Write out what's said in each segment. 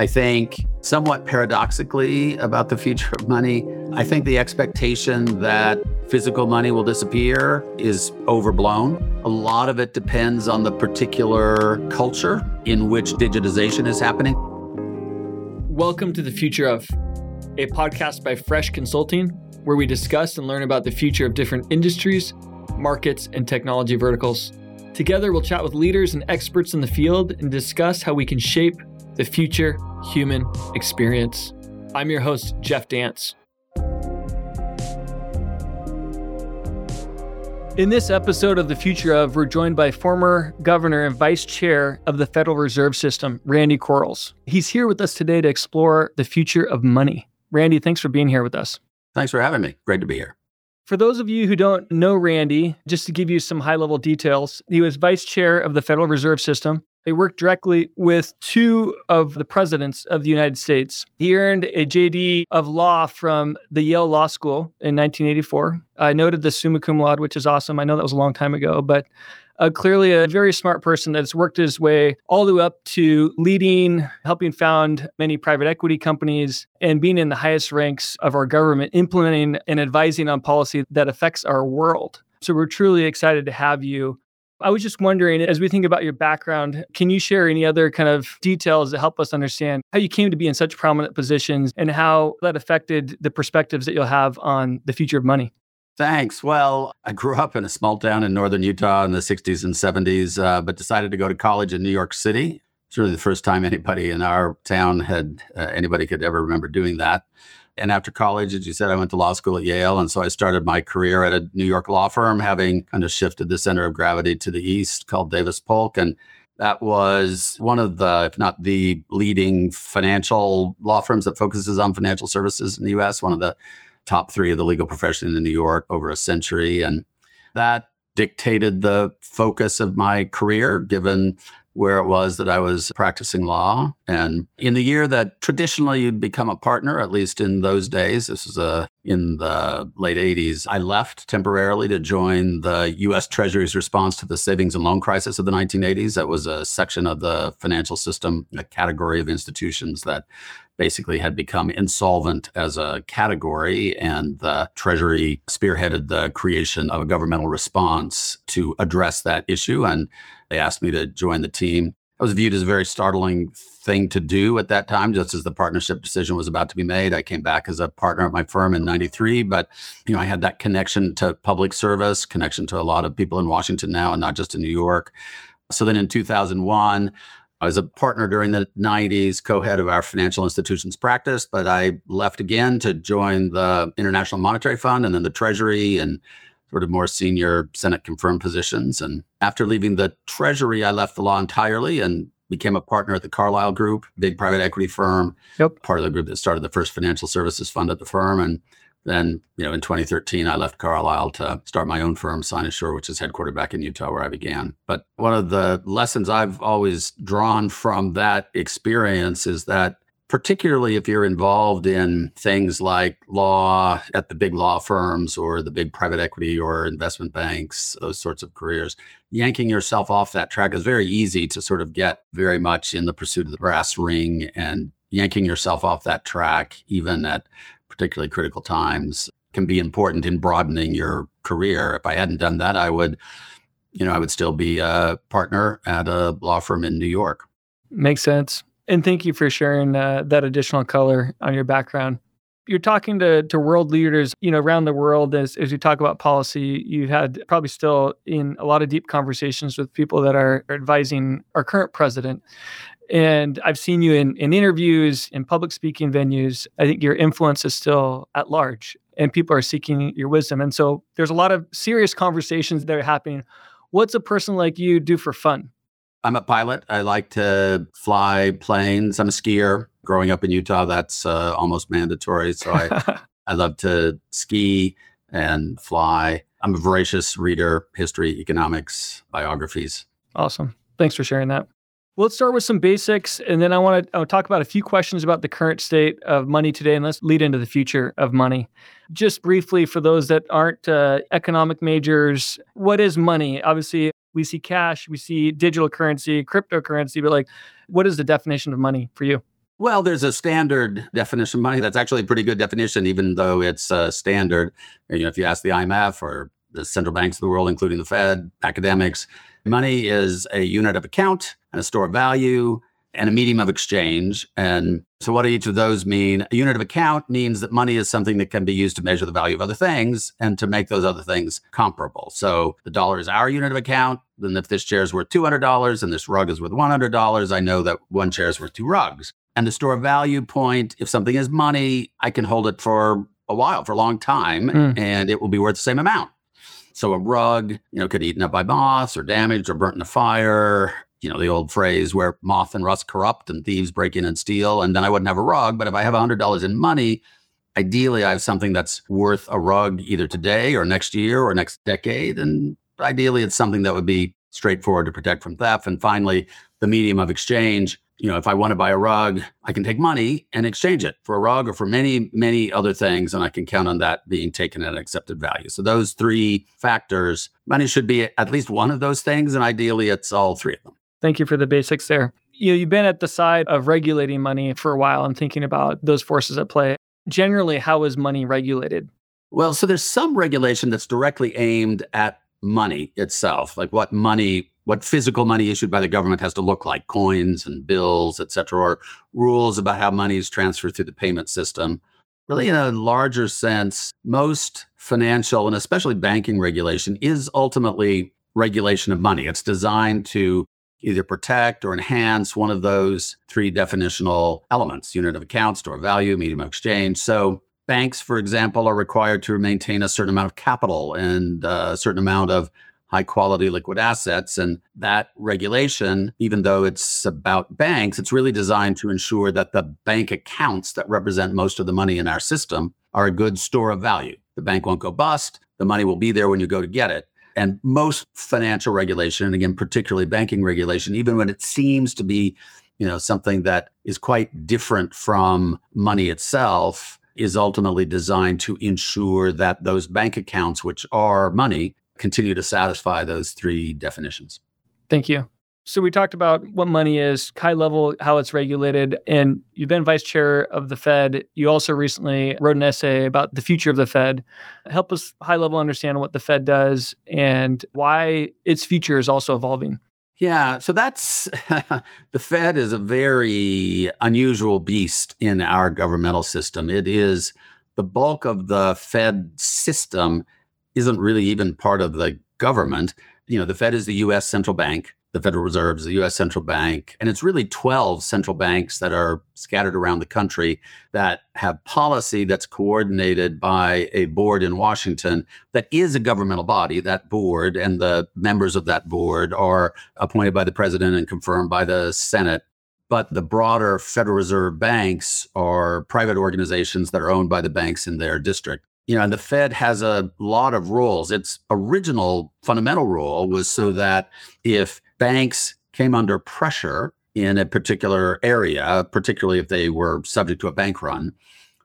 I think, somewhat paradoxically, about the future of money. I think the expectation that physical money will disappear is overblown. A lot of it depends on the particular culture in which digitization is happening. Welcome to the Future of, a podcast by Fresh Consulting, where we discuss and learn about the future of different industries, markets, and technology verticals. Together, we'll chat with leaders and experts in the field and discuss how we can shape the future human experience. I'm your host, Jeff Dance. In this episode of The Future of, we're joined by former governor and vice chair of the Federal Reserve System, Randy Quarles. He's here with us today to explore the future of money. Randy, thanks for being here with us. Thanks for having me. Great to be here. For those of you who don't know Randy, just to give you some high level details, he was vice chair of the Federal Reserve System. He worked directly with two of the presidents of the United States. He earned a JD of law from the Yale Law School in 1984. I noted the summa cum laude, which is awesome. I know that was a long time ago, but uh, clearly a very smart person that's worked his way all the way up to leading, helping found many private equity companies, and being in the highest ranks of our government, implementing and advising on policy that affects our world. So we're truly excited to have you. I was just wondering, as we think about your background, can you share any other kind of details that help us understand how you came to be in such prominent positions and how that affected the perspectives that you'll have on the future of money? Thanks. Well, I grew up in a small town in northern Utah in the 60s and 70s, uh, but decided to go to college in New York City. It's really the first time anybody in our town had, uh, anybody could ever remember doing that. And after college, as you said, I went to law school at Yale. And so I started my career at a New York law firm, having kind of shifted the center of gravity to the east called Davis Polk. And that was one of the, if not the leading financial law firms that focuses on financial services in the US, one of the top three of the legal profession in New York over a century. And that dictated the focus of my career, given where it was that I was practicing law. And in the year that traditionally you'd become a partner, at least in those days, this was uh, in the late 80s, I left temporarily to join the US Treasury's response to the savings and loan crisis of the 1980s. That was a section of the financial system, a category of institutions that basically had become insolvent as a category, and the Treasury spearheaded the creation of a governmental response to address that issue. And they asked me to join the team. It was viewed as a very startling thing to do at that time, just as the partnership decision was about to be made. I came back as a partner at my firm in 93, but you know, I had that connection to public service, connection to a lot of people in Washington now and not just in New York. So then in 2001, I was a partner during the 90s, co head of our financial institutions practice, but I left again to join the International Monetary Fund and then the Treasury and sort of more senior Senate confirmed positions. And after leaving the Treasury, I left the law entirely and became a partner at the Carlyle Group, big private equity firm, yep. part of the group that started the first financial services fund at the firm. And then, you know, in 2013, I left Carlyle to start my own firm, Cynosure, which is headquartered back in Utah, where I began. But one of the lessons I've always drawn from that experience is that, particularly if you're involved in things like law at the big law firms or the big private equity or investment banks, those sorts of careers, yanking yourself off that track is very easy to sort of get very much in the pursuit of the brass ring and yanking yourself off that track, even at particularly critical times, can be important in broadening your career. If I hadn't done that, I would, you know, I would still be a partner at a law firm in New York. Makes sense. And thank you for sharing uh, that additional color on your background. You're talking to, to world leaders, you know, around the world as, as you talk about policy. You've had probably still in a lot of deep conversations with people that are advising our current president. And I've seen you in, in interviews, in public speaking venues. I think your influence is still at large and people are seeking your wisdom. And so there's a lot of serious conversations that are happening. What's a person like you do for fun? I'm a pilot. I like to fly planes. I'm a skier. Growing up in Utah, that's uh, almost mandatory. So I, I love to ski and fly. I'm a voracious reader, history, economics, biographies. Awesome. Thanks for sharing that. Well, let's start with some basics, and then I want to talk about a few questions about the current state of money today, and let's lead into the future of money. Just briefly, for those that aren't uh, economic majors, what is money? Obviously, we see cash, we see digital currency, cryptocurrency, but like, what is the definition of money for you? Well, there's a standard definition of money. That's actually a pretty good definition, even though it's uh, standard. You know, if you ask the IMF or the central banks of the world, including the Fed, academics, money is a unit of account and a store of value and a medium of exchange. And so, what do each of those mean? A unit of account means that money is something that can be used to measure the value of other things and to make those other things comparable. So, the dollar is our unit of account. Then, if this chair is worth $200 and this rug is worth $100, I know that one chair is worth two rugs. And the store value point, if something is money, I can hold it for a while, for a long time, mm. and it will be worth the same amount. So a rug, you know, could eaten up by moths or damaged or burnt in a fire. You know, the old phrase where moth and rust corrupt and thieves break in and steal. And then I wouldn't have a rug. But if I have $100 in money, ideally I have something that's worth a rug either today or next year or next decade. And ideally it's something that would be straightforward to protect from theft. And finally, the medium of exchange you know, if I want to buy a rug, I can take money and exchange it for a rug or for many, many other things. And I can count on that being taken at an accepted value. So those three factors, money should be at least one of those things. And ideally, it's all three of them. Thank you for the basics there. You know, you've been at the side of regulating money for a while and thinking about those forces at play. Generally, how is money regulated? Well, so there's some regulation that's directly aimed at money itself, like what money what physical money issued by the government has to look like coins and bills et cetera or rules about how money is transferred through the payment system really in a larger sense most financial and especially banking regulation is ultimately regulation of money it's designed to either protect or enhance one of those three definitional elements unit of account store of value medium of exchange so banks for example are required to maintain a certain amount of capital and uh, a certain amount of high quality liquid assets. And that regulation, even though it's about banks, it's really designed to ensure that the bank accounts that represent most of the money in our system are a good store of value. The bank won't go bust. The money will be there when you go to get it. And most financial regulation, and again, particularly banking regulation, even when it seems to be, you know, something that is quite different from money itself, is ultimately designed to ensure that those bank accounts, which are money, continue to satisfy those three definitions. Thank you. So we talked about what money is, high level, how it's regulated, and you've been vice chair of the Fed. You also recently wrote an essay about the future of the Fed. Help us high level understand what the Fed does and why its future is also evolving. Yeah, so that's the Fed is a very unusual beast in our governmental system. It is the bulk of the Fed system isn't really even part of the government. You know, the Fed is the US central bank, the Federal Reserve is the US central bank, and it's really 12 central banks that are scattered around the country that have policy that's coordinated by a board in Washington that is a governmental body. That board and the members of that board are appointed by the president and confirmed by the Senate but the broader Federal Reserve banks are private organizations that are owned by the banks in their district you know, and the Fed has a lot of rules. Its original fundamental rule was so that if banks came under pressure in a particular area, particularly if they were subject to a bank run,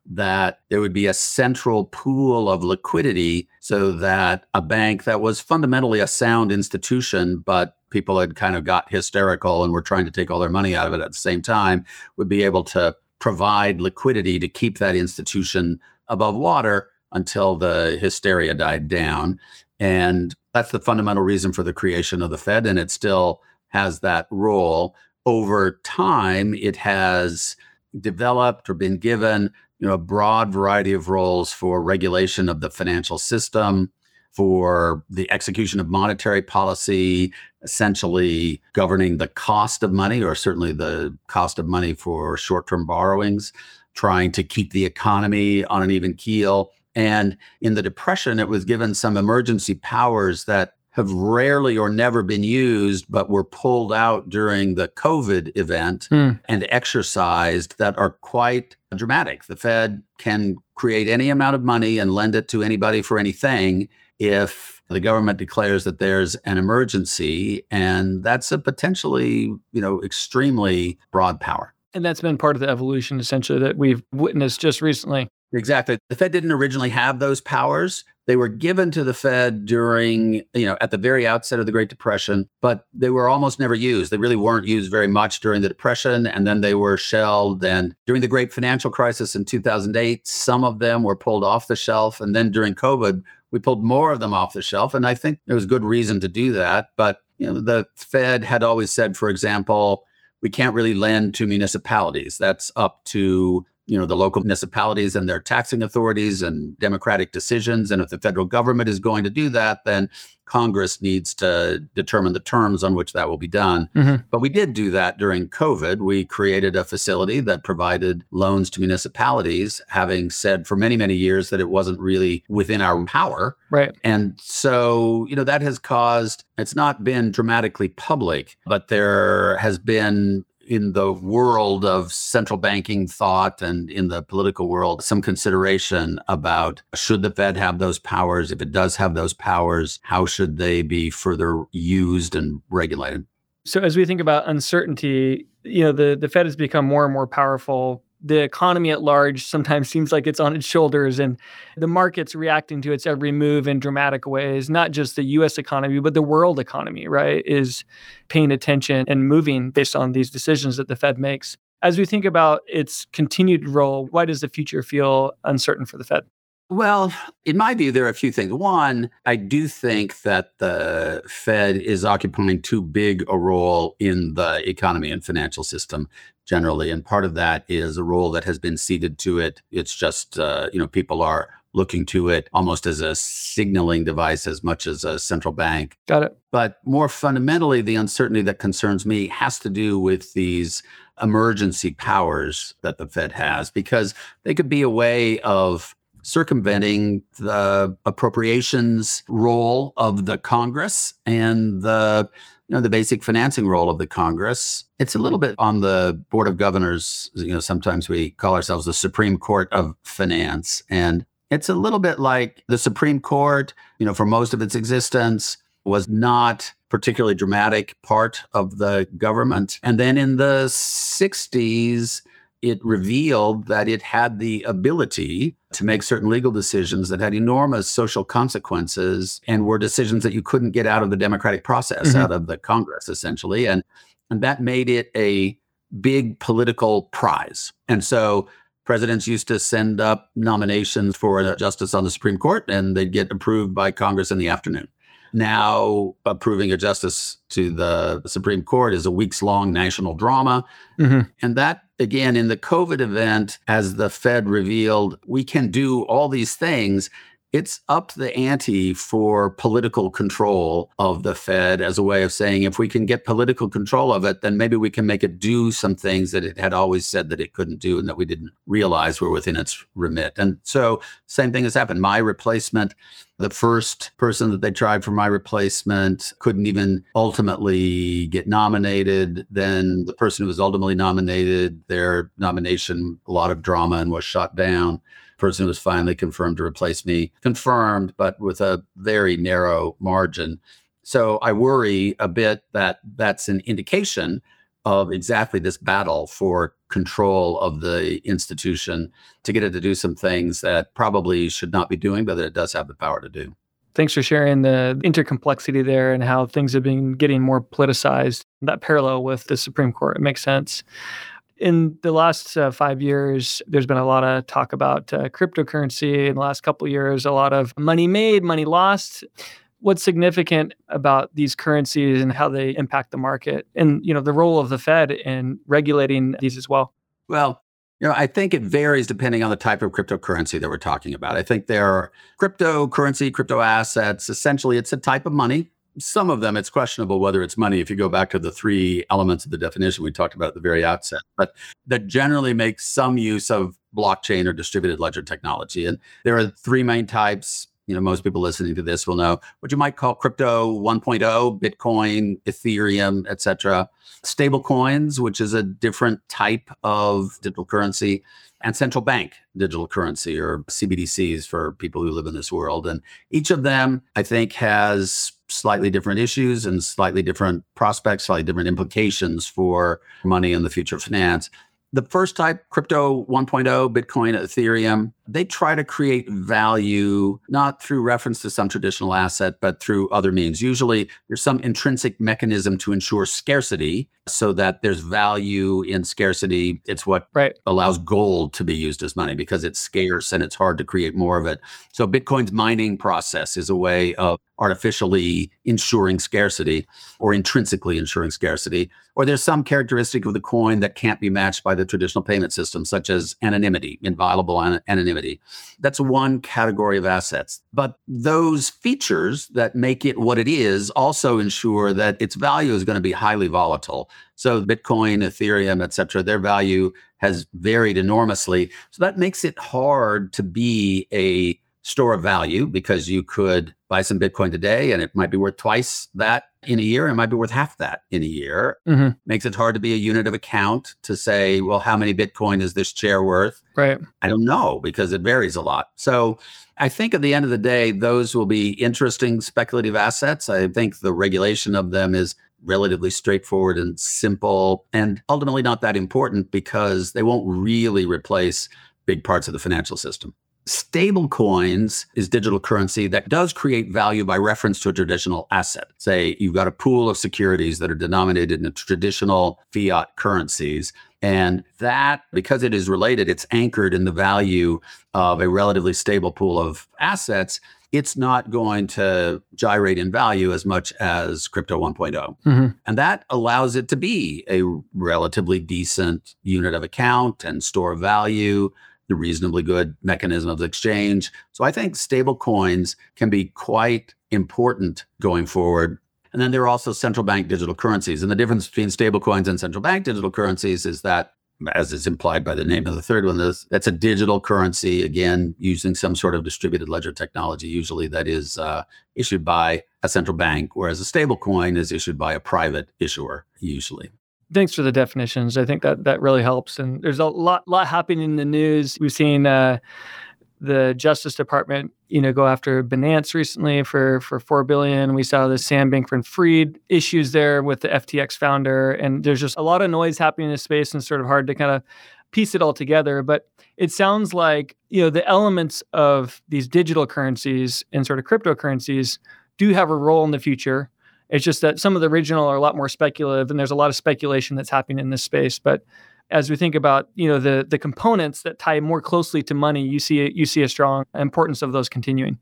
that there would be a central pool of liquidity so that a bank that was fundamentally a sound institution, but people had kind of got hysterical and were trying to take all their money out of it at the same time, would be able to provide liquidity to keep that institution above water until the hysteria died down. And that's the fundamental reason for the creation of the Fed. And it still has that role. Over time, it has developed or been given you know, a broad variety of roles for regulation of the financial system, for the execution of monetary policy, essentially governing the cost of money, or certainly the cost of money for short term borrowings, trying to keep the economy on an even keel, and in the Depression, it was given some emergency powers that have rarely or never been used, but were pulled out during the COVID event mm. and exercised that are quite dramatic. The Fed can create any amount of money and lend it to anybody for anything if the government declares that there's an emergency and that's a potentially you know extremely broad power and that's been part of the evolution essentially that we've witnessed just recently Exactly. The Fed didn't originally have those powers. They were given to the Fed during, you know, at the very outset of the Great Depression, but they were almost never used. They really weren't used very much during the Depression, and then they were shelved. And during the Great Financial Crisis in 2008, some of them were pulled off the shelf. And then during COVID, we pulled more of them off the shelf. And I think there was good reason to do that. But, you know, the Fed had always said, for example, we can't really lend to municipalities. That's up to you know the local municipalities and their taxing authorities and democratic decisions and if the federal government is going to do that then congress needs to determine the terms on which that will be done. Mm-hmm. but we did do that during covid. We created a facility that provided loans to municipalities having said for many many years that it wasn't really within our power. Right. And so you know that has caused it's not been dramatically public but there has been in the world of central banking thought and in the political world some consideration about should the Fed have those powers? If it does have those powers, how should they be further used and regulated? So as we think about uncertainty, you know, the, the Fed has become more and more powerful the economy at large sometimes seems like it's on its shoulders and the market's reacting to its every move in dramatic ways not just the US economy but the world economy right is paying attention and moving based on these decisions that the Fed makes. As we think about its continued role why does the future feel uncertain for the Fed well, in my view, there are a few things. One, I do think that the Fed is occupying too big a role in the economy and financial system generally. And part of that is a role that has been ceded to it. It's just, uh, you know, people are looking to it almost as a signaling device as much as a central bank. Got it. But more fundamentally, the uncertainty that concerns me has to do with these emergency powers that the Fed has, because they could be a way of circumventing the appropriations role of the Congress and the you know the basic financing role of the Congress. It's a little bit on the board of governors. You know, sometimes we call ourselves the Supreme Court of Finance, and it's a little bit like the Supreme Court. You know, for most of its existence, was not particularly dramatic part of the government, and then in the '60s it revealed that it had the ability to make certain legal decisions that had enormous social consequences and were decisions that you couldn't get out of the democratic process, mm-hmm. out of the Congress, essentially. And, and that made it a big political prize. And so presidents used to send up nominations for a justice on the Supreme Court and they'd get approved by Congress in the afternoon. Now, approving a justice to the Supreme Court is a weeks long national drama. Mm-hmm. And that, again, in the COVID event, as the Fed revealed, we can do all these things it's up the ante for political control of the Fed as a way of saying if we can get political control of it, then maybe we can make it do some things that it had always said that it couldn't do and that we didn't realize were within its remit. And so, same thing has happened. My replacement, the first person that they tried for my replacement couldn't even ultimately get nominated. Then the person who was ultimately nominated, their nomination, a lot of drama and was shot down person who was finally confirmed to replace me, confirmed, but with a very narrow margin. So I worry a bit that that's an indication of exactly this battle for control of the institution to get it to do some things that probably should not be doing, but that it does have the power to do. Thanks for sharing the intercomplexity there and how things have been getting more politicized. That parallel with the Supreme Court, it makes sense in the last uh, five years, there's been a lot of talk about uh, cryptocurrency. In the last couple years, a lot of money made, money lost. What's significant about these currencies and how they impact the market, and you know the role of the Fed in regulating these as well? Well, you know, I think it varies depending on the type of cryptocurrency that we're talking about. I think there are cryptocurrency, crypto assets. Essentially, it's a type of money some of them it's questionable whether it's money if you go back to the three elements of the definition we talked about at the very outset but that generally makes some use of blockchain or distributed ledger technology. And there are three main types you know most people listening to this will know what you might call crypto 1.0 bitcoin ethereum etc stable coins which is a different type of digital currency and central bank digital currency or cbdcs for people who live in this world. And each of them i think has slightly different issues and slightly different prospects, slightly different implications for money and the future of finance. The first type, crypto 1.0, Bitcoin, Ethereum, they try to create value not through reference to some traditional asset, but through other means. Usually there's some intrinsic mechanism to ensure scarcity so that there's value in scarcity. It's what right. allows gold to be used as money because it's scarce and it's hard to create more of it. So Bitcoin's mining process is a way of artificially ensuring scarcity or intrinsically ensuring scarcity. Or there's some characteristic of the coin that can't be matched by the traditional payment system, such as anonymity, inviolable an- anonymity. That's one category of assets. But those features that make it what it is also ensure that its value is going to be highly volatile. So Bitcoin, Ethereum, et cetera, their value has varied enormously. So that makes it hard to be a store of value because you could buy some Bitcoin today and it might be worth twice that in a year. It might be worth half that in a year. Mm-hmm. Makes it hard to be a unit of account to say, well, how many Bitcoin is this chair worth? Right. I don't know because it varies a lot. So I think at the end of the day, those will be interesting speculative assets. I think the regulation of them is relatively straightforward and simple and ultimately not that important because they won't really replace big parts of the financial system. Stable coins is digital currency that does create value by reference to a traditional asset. Say you've got a pool of securities that are denominated in traditional fiat currencies. And that, because it is related, it's anchored in the value of a relatively stable pool of assets. It's not going to gyrate in value as much as crypto 1.0. Mm-hmm. And that allows it to be a relatively decent unit of account and store of value the reasonably good mechanism of exchange. So I think stable coins can be quite important going forward. And then there are also central bank digital currencies. And the difference between stable coins and central bank digital currencies is that, as is implied by the name of the third one, is that's a digital currency, again, using some sort of distributed ledger technology, usually that is uh, issued by a central bank, whereas a stable coin is issued by a private issuer, usually. Thanks for the definitions. I think that that really helps. And there's a lot lot happening in the news. We've seen uh, the Justice Department, you know, go after Binance recently for for four billion. We saw the Sam Bankman-Fried issues there with the FTX founder, and there's just a lot of noise happening in this space, and sort of hard to kind of piece it all together. But it sounds like you know the elements of these digital currencies and sort of cryptocurrencies do have a role in the future it's just that some of the original are a lot more speculative, and there's a lot of speculation that's happening in this space. But as we think about you know the the components that tie more closely to money, you see you see a strong importance of those continuing.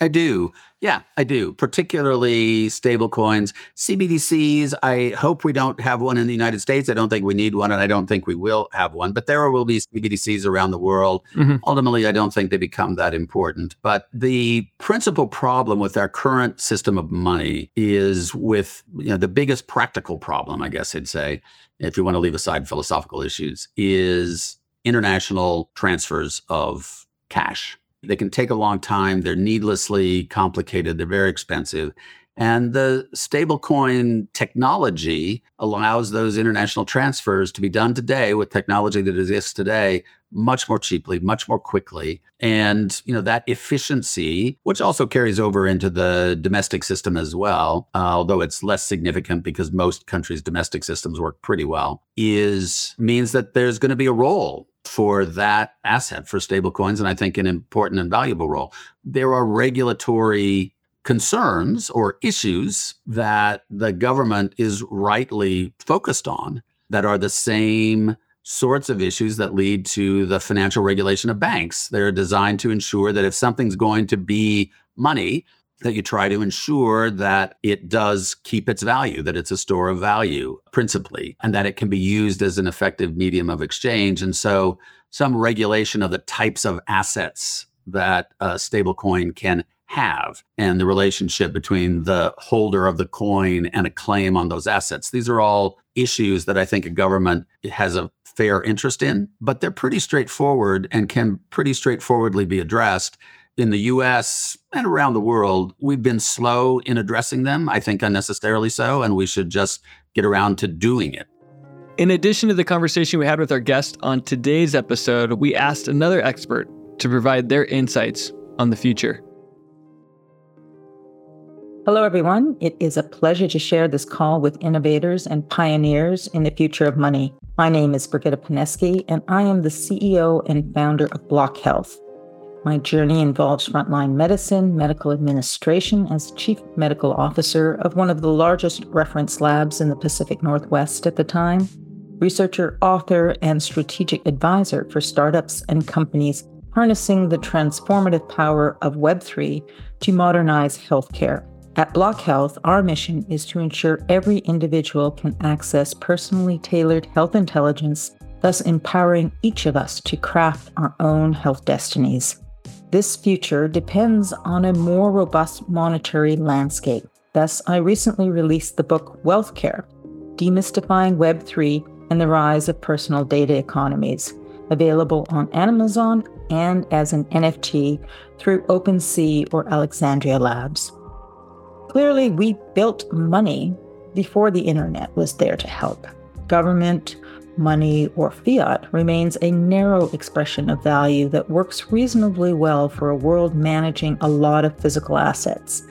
I do. Yeah, I do. Particularly stable coins, CBDCs. I hope we don't have one in the United States. I don't think we need one, and I don't think we will have one. But there will be CBDCs around the world. Mm-hmm. Ultimately, I don't think they become that important. But the principal problem with our current system of money is with you know the biggest practical problem, I guess I'd say, if you want to leave aside philosophical issues, is international transfers of cash. They can take a long time. They're needlessly complicated. They're very expensive. And the stablecoin technology allows those international transfers to be done today with technology that exists today much more cheaply, much more quickly. And, you know, that efficiency, which also carries over into the domestic system as well, uh, although it's less significant because most countries' domestic systems work pretty well, is means that there's going to be a role for that asset for stablecoins, and I think an important and valuable role. There are regulatory concerns or issues that the government is rightly focused on that are the same sorts of issues that lead to the financial regulation of banks. They're designed to ensure that if something's going to be money, that you try to ensure that it does keep its value, that it's a store of value principally, and that it can be used as an effective medium of exchange. And so, some regulation of the types of assets that a stablecoin can have and the relationship between the holder of the coin and a claim on those assets. These are all issues that I think a government has a fair interest in, but they're pretty straightforward and can pretty straightforwardly be addressed in the US and around the world, we've been slow in addressing them, I think unnecessarily so, and we should just get around to doing it. In addition to the conversation we had with our guest on today's episode, we asked another expert to provide their insights on the future. Hello, everyone. It is a pleasure to share this call with innovators and pioneers in the future of money. My name is Brigitta Pineski, and I am the CEO and founder of Block Health. My journey involves frontline medicine, medical administration as chief medical officer of one of the largest reference labs in the Pacific Northwest at the time, researcher, author, and strategic advisor for startups and companies harnessing the transformative power of Web3 to modernize healthcare. At Block Health, our mission is to ensure every individual can access personally tailored health intelligence, thus empowering each of us to craft our own health destinies. This future depends on a more robust monetary landscape. Thus, I recently released the book Wealth Care Demystifying Web3 and the Rise of Personal Data Economies, available on Amazon and as an NFT through OpenSea or Alexandria Labs. Clearly, we built money before the internet was there to help. Government, money, or fiat remains a narrow expression of value that works reasonably well for a world managing a lot of physical assets.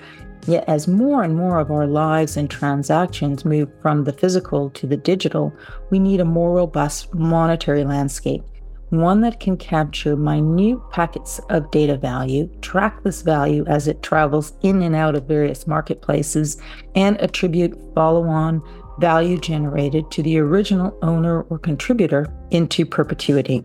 Yet, as more and more of our lives and transactions move from the physical to the digital, we need a more robust monetary landscape, one that can capture minute packets of data value, track this value as it travels in and out of various marketplaces, and attribute follow on value generated to the original owner or contributor into perpetuity.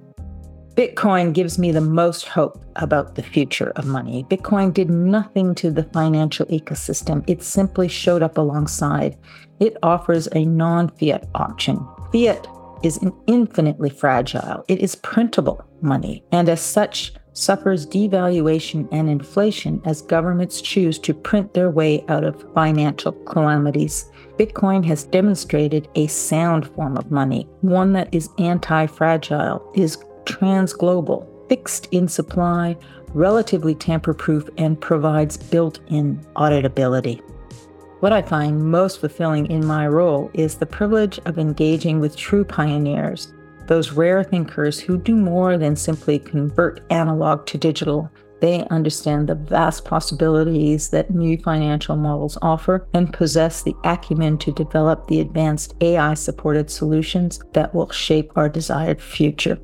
Bitcoin gives me the most hope about the future of money. Bitcoin did nothing to the financial ecosystem, it simply showed up alongside. It offers a non fiat option. Fiat is infinitely fragile, it is printable money, and as such, suffers devaluation and inflation as governments choose to print their way out of financial calamities. Bitcoin has demonstrated a sound form of money, one that is anti fragile, is transglobal, fixed in supply, relatively tamper proof, and provides built in auditability. What I find most fulfilling in my role is the privilege of engaging with true pioneers, those rare thinkers who do more than simply convert analog to digital they understand the vast possibilities that new financial models offer and possess the acumen to develop the advanced AI supported solutions that will shape our desired future.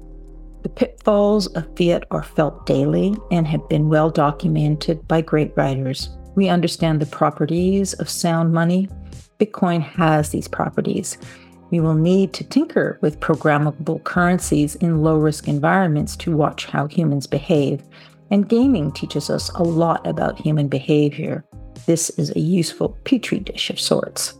The pitfalls of fiat are felt daily and have been well documented by great writers. We understand the properties of sound money. Bitcoin has these properties. We will need to tinker with programmable currencies in low risk environments to watch how humans behave. And gaming teaches us a lot about human behavior. This is a useful petri dish of sorts.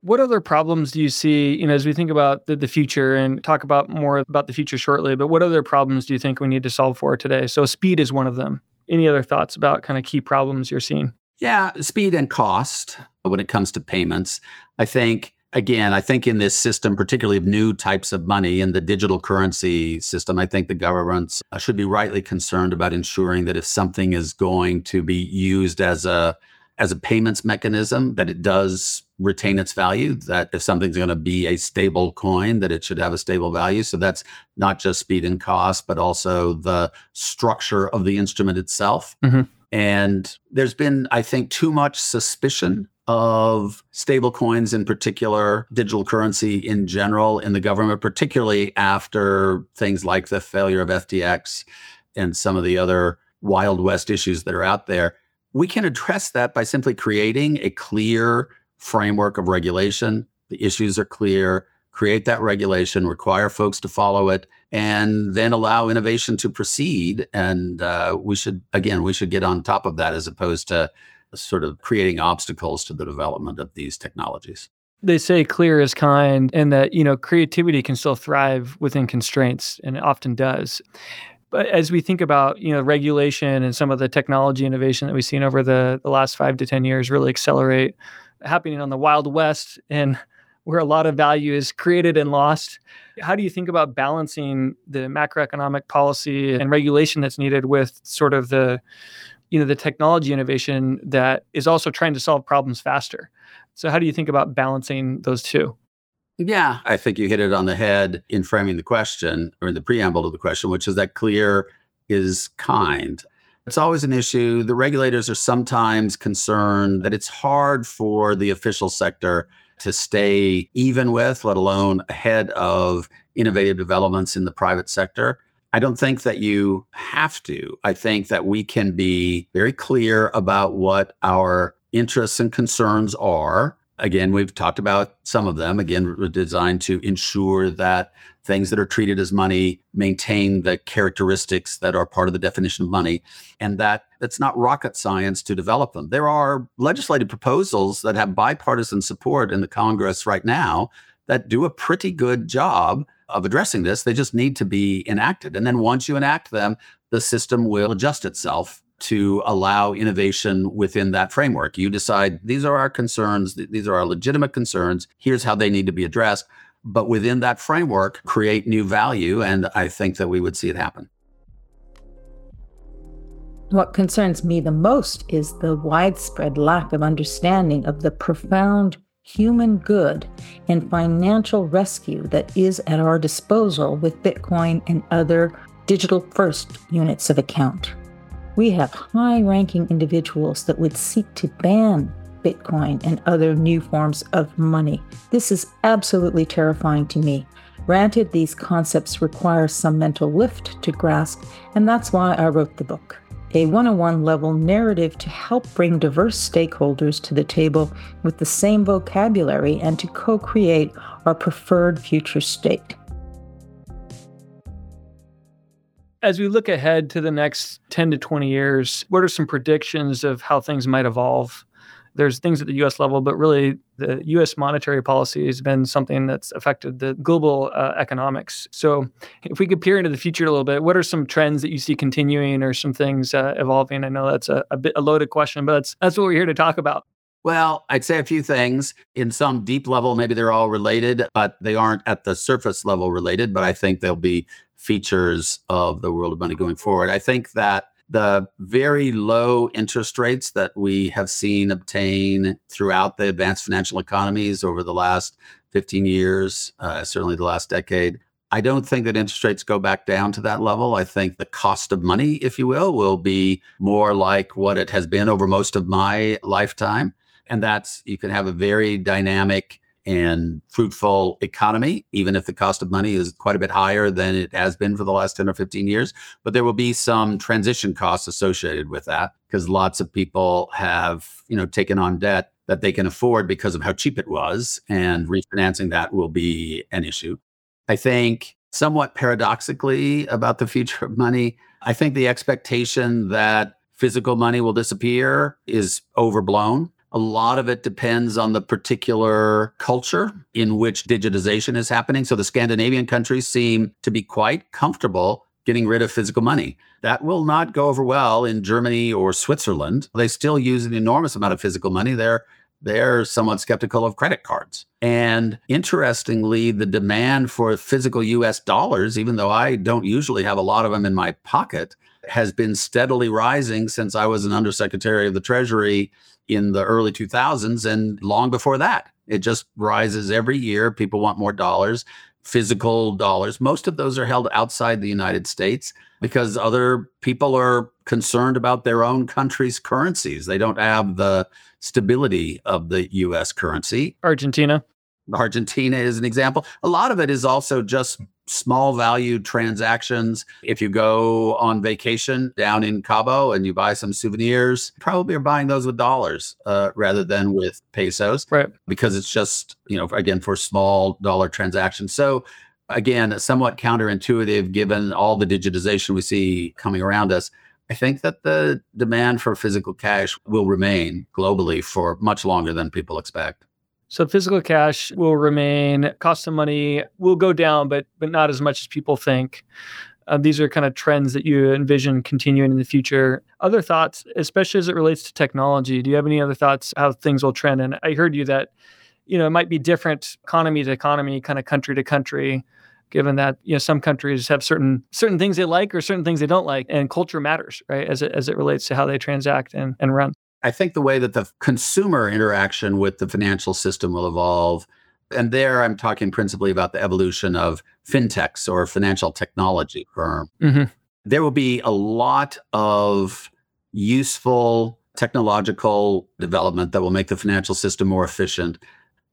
What other problems do you see, you know, as we think about the, the future and talk about more about the future shortly, but what other problems do you think we need to solve for today? So speed is one of them. Any other thoughts about kind of key problems you're seeing? Yeah, speed and cost when it comes to payments. I think again, I think in this system, particularly of new types of money in the digital currency system, I think the governments should be rightly concerned about ensuring that if something is going to be used as a as a payments mechanism, that it does retain its value. That if something's going to be a stable coin, that it should have a stable value. So that's not just speed and cost, but also the structure of the instrument itself. Mm-hmm. And there's been, I think, too much suspicion of stable coins in particular, digital currency in general in the government, particularly after things like the failure of FTX and some of the other Wild West issues that are out there. We can address that by simply creating a clear framework of regulation. The issues are clear. Create that regulation, require folks to follow it, and then allow innovation to proceed. And uh, we should, again, we should get on top of that as opposed to sort of creating obstacles to the development of these technologies. They say clear is kind and that, you know, creativity can still thrive within constraints and it often does. But as we think about, you know, regulation and some of the technology innovation that we've seen over the, the last five to 10 years really accelerate happening on the Wild West and where a lot of value is created and lost. How do you think about balancing the macroeconomic policy and regulation that's needed with sort of the you know the technology innovation that is also trying to solve problems faster. So how do you think about balancing those two? Yeah. I think you hit it on the head in framing the question or in the preamble to the question which is that clear is kind. It's always an issue. The regulators are sometimes concerned that it's hard for the official sector to stay even with let alone ahead of innovative developments in the private sector I don't think that you have to. I think that we can be very clear about what our interests and concerns are. Again, we've talked about some of them. Again, designed to ensure that things that are treated as money maintain the characteristics that are part of the definition of money and that it's not rocket science to develop them. There are legislative proposals that have bipartisan support in the Congress right now that do a pretty good job of addressing this. They just need to be enacted. And then once you enact them, the system will adjust itself to allow innovation within that framework. You decide these are our concerns, these are our legitimate concerns, here's how they need to be addressed. But within that framework, create new value. And I think that we would see it happen. What concerns me the most is the widespread lack of understanding of the profound human good and financial rescue that is at our disposal with Bitcoin and other digital first units of account. We have high ranking individuals that would seek to ban Bitcoin and other new forms of money. This is absolutely terrifying to me. Granted, these concepts require some mental lift to grasp, and that's why I wrote the book a 101 level narrative to help bring diverse stakeholders to the table with the same vocabulary and to co create our preferred future state. As we look ahead to the next 10 to 20 years, what are some predictions of how things might evolve? There's things at the US level, but really the US monetary policy has been something that's affected the global uh, economics. So, if we could peer into the future a little bit, what are some trends that you see continuing or some things uh, evolving? I know that's a, a bit a loaded question, but that's, that's what we're here to talk about. Well, I'd say a few things. In some deep level, maybe they're all related, but they aren't at the surface level related. But I think they'll be features of the world of money going forward. I think that the very low interest rates that we have seen obtain throughout the advanced financial economies over the last 15 years, uh, certainly the last decade. I don't think that interest rates go back down to that level. I think the cost of money, if you will, will be more like what it has been over most of my lifetime. And that's you can have a very dynamic and fruitful economy, even if the cost of money is quite a bit higher than it has been for the last 10 or 15 years. But there will be some transition costs associated with that because lots of people have, you know, taken on debt that they can afford because of how cheap it was. And refinancing that will be an issue. I think somewhat paradoxically about the future of money, I think the expectation that physical money will disappear is overblown. A lot of it depends on the particular culture in which digitization is happening. So the Scandinavian countries seem to be quite comfortable getting rid of physical money. That will not go over well in Germany or Switzerland. They still use an enormous amount of physical money. They're they're somewhat skeptical of credit cards. And interestingly, the demand for physical US dollars, even though I don't usually have a lot of them in my pocket, has been steadily rising since I was an undersecretary of the Treasury in the early 2000s and long before that. It just rises every year. People want more dollars, physical dollars. Most of those are held outside the United States because other people are concerned about their own country's currencies. They don't have the stability of the US currency. Argentina. Argentina is an example. A lot of it is also just small value transactions. If you go on vacation down in Cabo and you buy some souvenirs, probably are buying those with dollars uh, rather than with pesos, right? Because it's just you know again for small dollar transactions. So again, somewhat counterintuitive given all the digitization we see coming around us. I think that the demand for physical cash will remain globally for much longer than people expect. So physical cash will remain. Cost of money will go down, but but not as much as people think. Uh, these are kind of trends that you envision continuing in the future. Other thoughts, especially as it relates to technology. Do you have any other thoughts how things will trend? And I heard you that you know it might be different economy to economy, kind of country to country. Given that you know some countries have certain certain things they like or certain things they don't like, and culture matters, right? As it as it relates to how they transact and, and run. I think the way that the consumer interaction with the financial system will evolve, and there I'm talking principally about the evolution of fintechs or financial technology firm. Mm-hmm. There will be a lot of useful technological development that will make the financial system more efficient.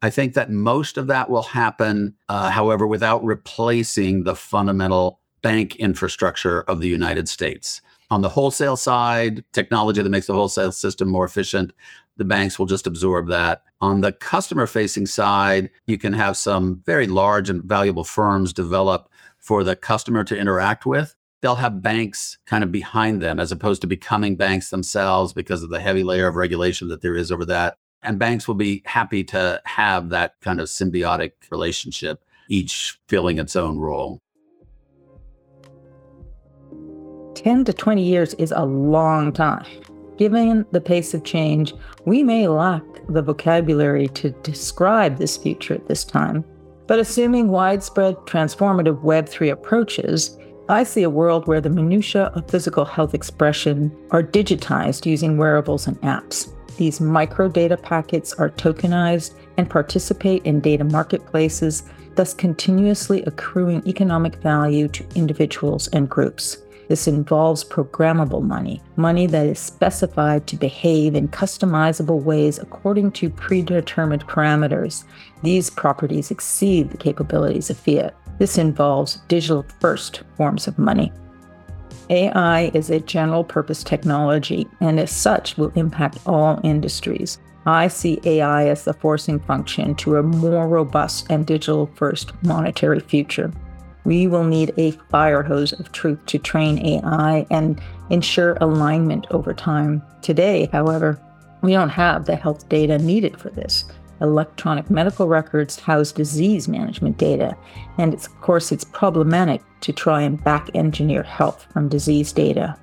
I think that most of that will happen, uh, however, without replacing the fundamental bank infrastructure of the United States. On the wholesale side, technology that makes the wholesale system more efficient, the banks will just absorb that. On the customer facing side, you can have some very large and valuable firms develop for the customer to interact with. They'll have banks kind of behind them as opposed to becoming banks themselves because of the heavy layer of regulation that there is over that. And banks will be happy to have that kind of symbiotic relationship, each filling its own role. 10 to 20 years is a long time. Given the pace of change, we may lack the vocabulary to describe this future at this time. But assuming widespread transformative Web3 approaches, I see a world where the minutiae of physical health expression are digitized using wearables and apps. These micro data packets are tokenized and participate in data marketplaces, thus continuously accruing economic value to individuals and groups. This involves programmable money, money that is specified to behave in customizable ways according to predetermined parameters. These properties exceed the capabilities of fiat. This involves digital first forms of money. AI is a general purpose technology and, as such, will impact all industries. I see AI as the forcing function to a more robust and digital first monetary future. We will need a fire hose of truth to train AI and ensure alignment over time. Today, however, we don't have the health data needed for this. Electronic medical records house disease management data, and of course, it's problematic to try and back engineer health from disease data.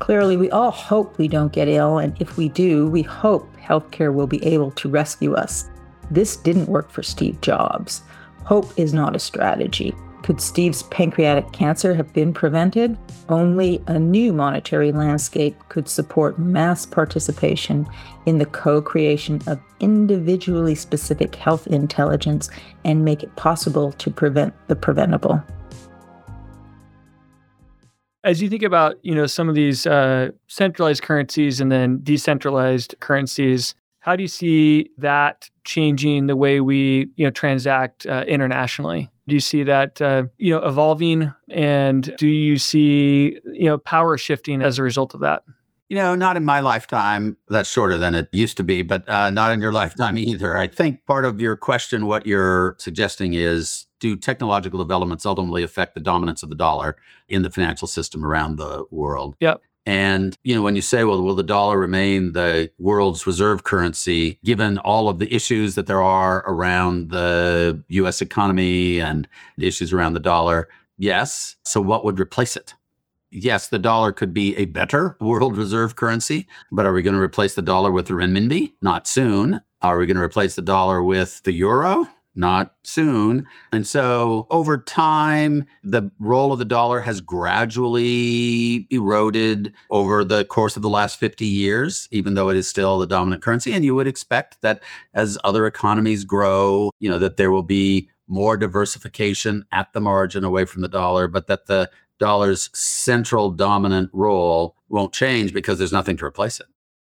Clearly, we all hope we don't get ill, and if we do, we hope healthcare will be able to rescue us. This didn't work for Steve Jobs. Hope is not a strategy. Could Steve's pancreatic cancer have been prevented? Only a new monetary landscape could support mass participation in the co creation of individually specific health intelligence and make it possible to prevent the preventable. As you think about, you know, some of these uh, centralized currencies and then decentralized currencies, how do you see that changing the way we, you know, transact uh, internationally? Do you see that uh, you know evolving, and do you see you know power shifting as a result of that? You know, not in my lifetime. That's shorter than it used to be, but uh, not in your lifetime either. I think part of your question, what you're suggesting is do technological developments ultimately affect the dominance of the dollar in the financial system around the world? Yep. And, you know, when you say, well, will the dollar remain the world's reserve currency, given all of the issues that there are around the US economy and the issues around the dollar? Yes. So what would replace it? Yes, the dollar could be a better world reserve currency, but are we going to replace the dollar with the renminbi? Not soon. Are we going to replace the dollar with the euro? Not soon. And so over time, the role of the dollar has gradually eroded over the course of the last 50 years, even though it is still the dominant currency. And you would expect that as other economies grow, you know, that there will be more diversification at the margin away from the dollar, but that the dollar's central dominant role won't change because there's nothing to replace it.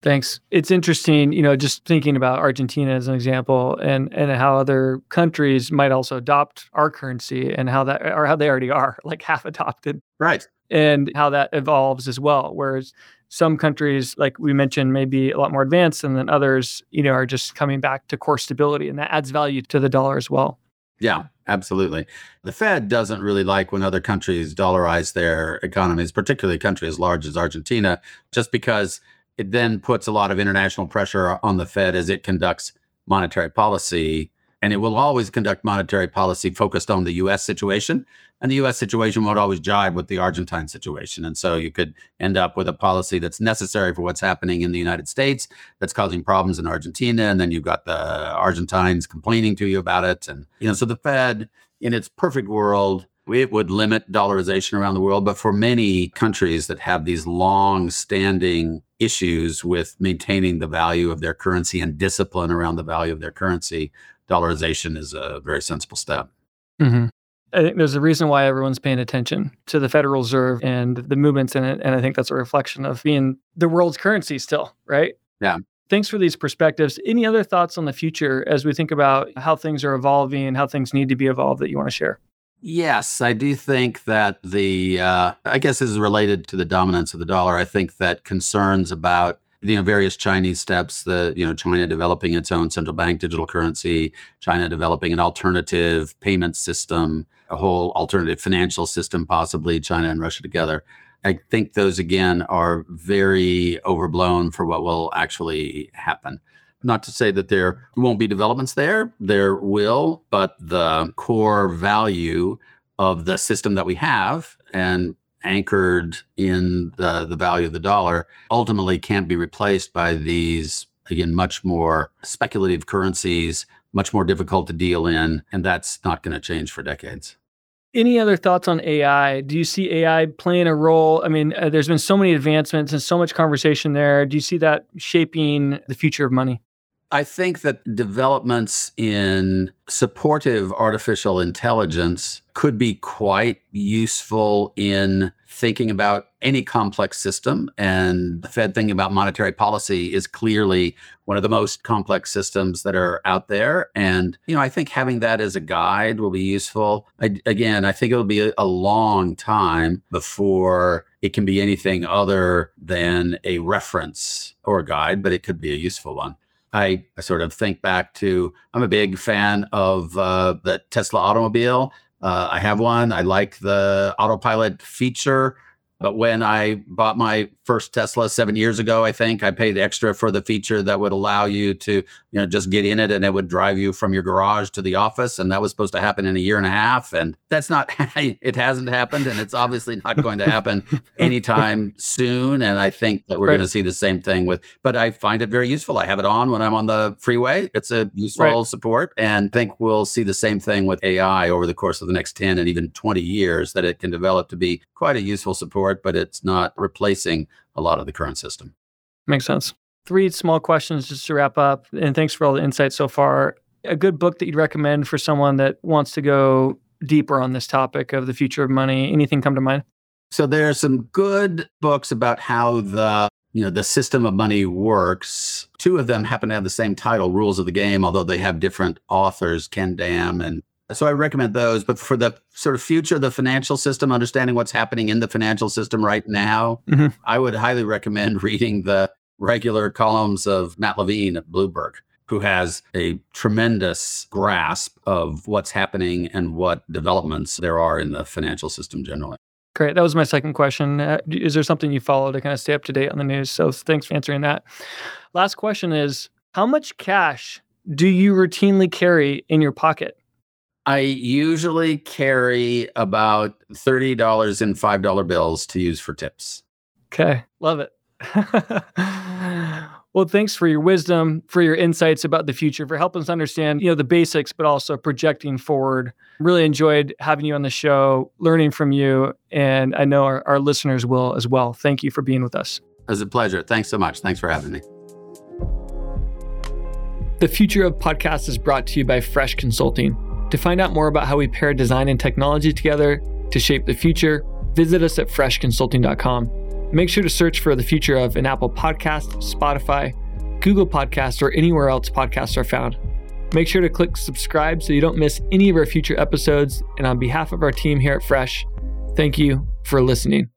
Thanks. It's interesting, you know, just thinking about Argentina as an example and and how other countries might also adopt our currency and how that or how they already are, like half adopted. Right. And how that evolves as well. Whereas some countries, like we mentioned, may be a lot more advanced and then others, you know, are just coming back to core stability and that adds value to the dollar as well. Yeah, absolutely. The Fed doesn't really like when other countries dollarize their economies, particularly a country as large as Argentina, just because it then puts a lot of international pressure on the Fed as it conducts monetary policy. And it will always conduct monetary policy focused on the US situation. And the US situation won't always jibe with the Argentine situation. And so you could end up with a policy that's necessary for what's happening in the United States that's causing problems in Argentina. And then you've got the Argentines complaining to you about it. And, you know, so the Fed, in its perfect world, it would limit dollarization around the world. But for many countries that have these long standing issues with maintaining the value of their currency and discipline around the value of their currency, dollarization is a very sensible step. Mm-hmm. I think there's a reason why everyone's paying attention to the Federal Reserve and the movements in it. And I think that's a reflection of being the world's currency still, right? Yeah. Thanks for these perspectives. Any other thoughts on the future as we think about how things are evolving and how things need to be evolved that you want to share? Yes, I do think that the, uh, I guess this is related to the dominance of the dollar. I think that concerns about you know various Chinese steps, the you know China developing its own central bank digital currency, China developing an alternative payment system, a whole alternative financial system, possibly China and Russia together. I think those again are very overblown for what will actually happen. Not to say that there won't be developments there, there will, but the core value of the system that we have and anchored in the, the value of the dollar ultimately can't be replaced by these, again, much more speculative currencies, much more difficult to deal in. And that's not going to change for decades. Any other thoughts on AI? Do you see AI playing a role? I mean, uh, there's been so many advancements and so much conversation there. Do you see that shaping the future of money? I think that developments in supportive artificial intelligence could be quite useful in thinking about any complex system. And the Fed thinking about monetary policy is clearly one of the most complex systems that are out there. And, you know, I think having that as a guide will be useful. I, again, I think it'll be a long time before it can be anything other than a reference or a guide, but it could be a useful one. I, I sort of think back to I'm a big fan of uh, the Tesla automobile. Uh, I have one. I like the autopilot feature. But when I bought my first Tesla seven years ago, I think I paid extra for the feature that would allow you to, you know, just get in it and it would drive you from your garage to the office. And that was supposed to happen in a year and a half. And that's not, it hasn't happened. And it's obviously not going to happen anytime soon. And I think that we're right. going to see the same thing with, but I find it very useful. I have it on when I'm on the freeway. It's a useful right. support. And think we'll see the same thing with AI over the course of the next 10 and even 20 years that it can develop to be quite a useful support, but it's not replacing a lot of the current system. Makes sense. Three small questions just to wrap up. And thanks for all the insights so far. A good book that you'd recommend for someone that wants to go deeper on this topic of the future of money? Anything come to mind? So there are some good books about how the you know the system of money works. Two of them happen to have the same title, Rules of the Game, although they have different authors, Ken Dam and so I recommend those. But for the sort of future of the financial system, understanding what's happening in the financial system right now, mm-hmm. I would highly recommend reading the regular columns of Matt Levine at Bloomberg, who has a tremendous grasp of what's happening and what developments there are in the financial system generally. Great. That was my second question. Uh, is there something you follow to kind of stay up to date on the news? So thanks for answering that. Last question is How much cash do you routinely carry in your pocket? I usually carry about $30 in $5 bills to use for tips. Okay. Love it. well, thanks for your wisdom, for your insights about the future, for helping us understand, you know, the basics, but also projecting forward. Really enjoyed having you on the show, learning from you, and I know our, our listeners will as well. Thank you for being with us. It was a pleasure. Thanks so much. Thanks for having me. The future of Podcast is brought to you by Fresh Consulting. To find out more about how we pair design and technology together to shape the future, visit us at freshconsulting.com. Make sure to search for the future of an Apple Podcast, Spotify, Google Podcast, or anywhere else podcasts are found. Make sure to click subscribe so you don't miss any of our future episodes. And on behalf of our team here at Fresh, thank you for listening.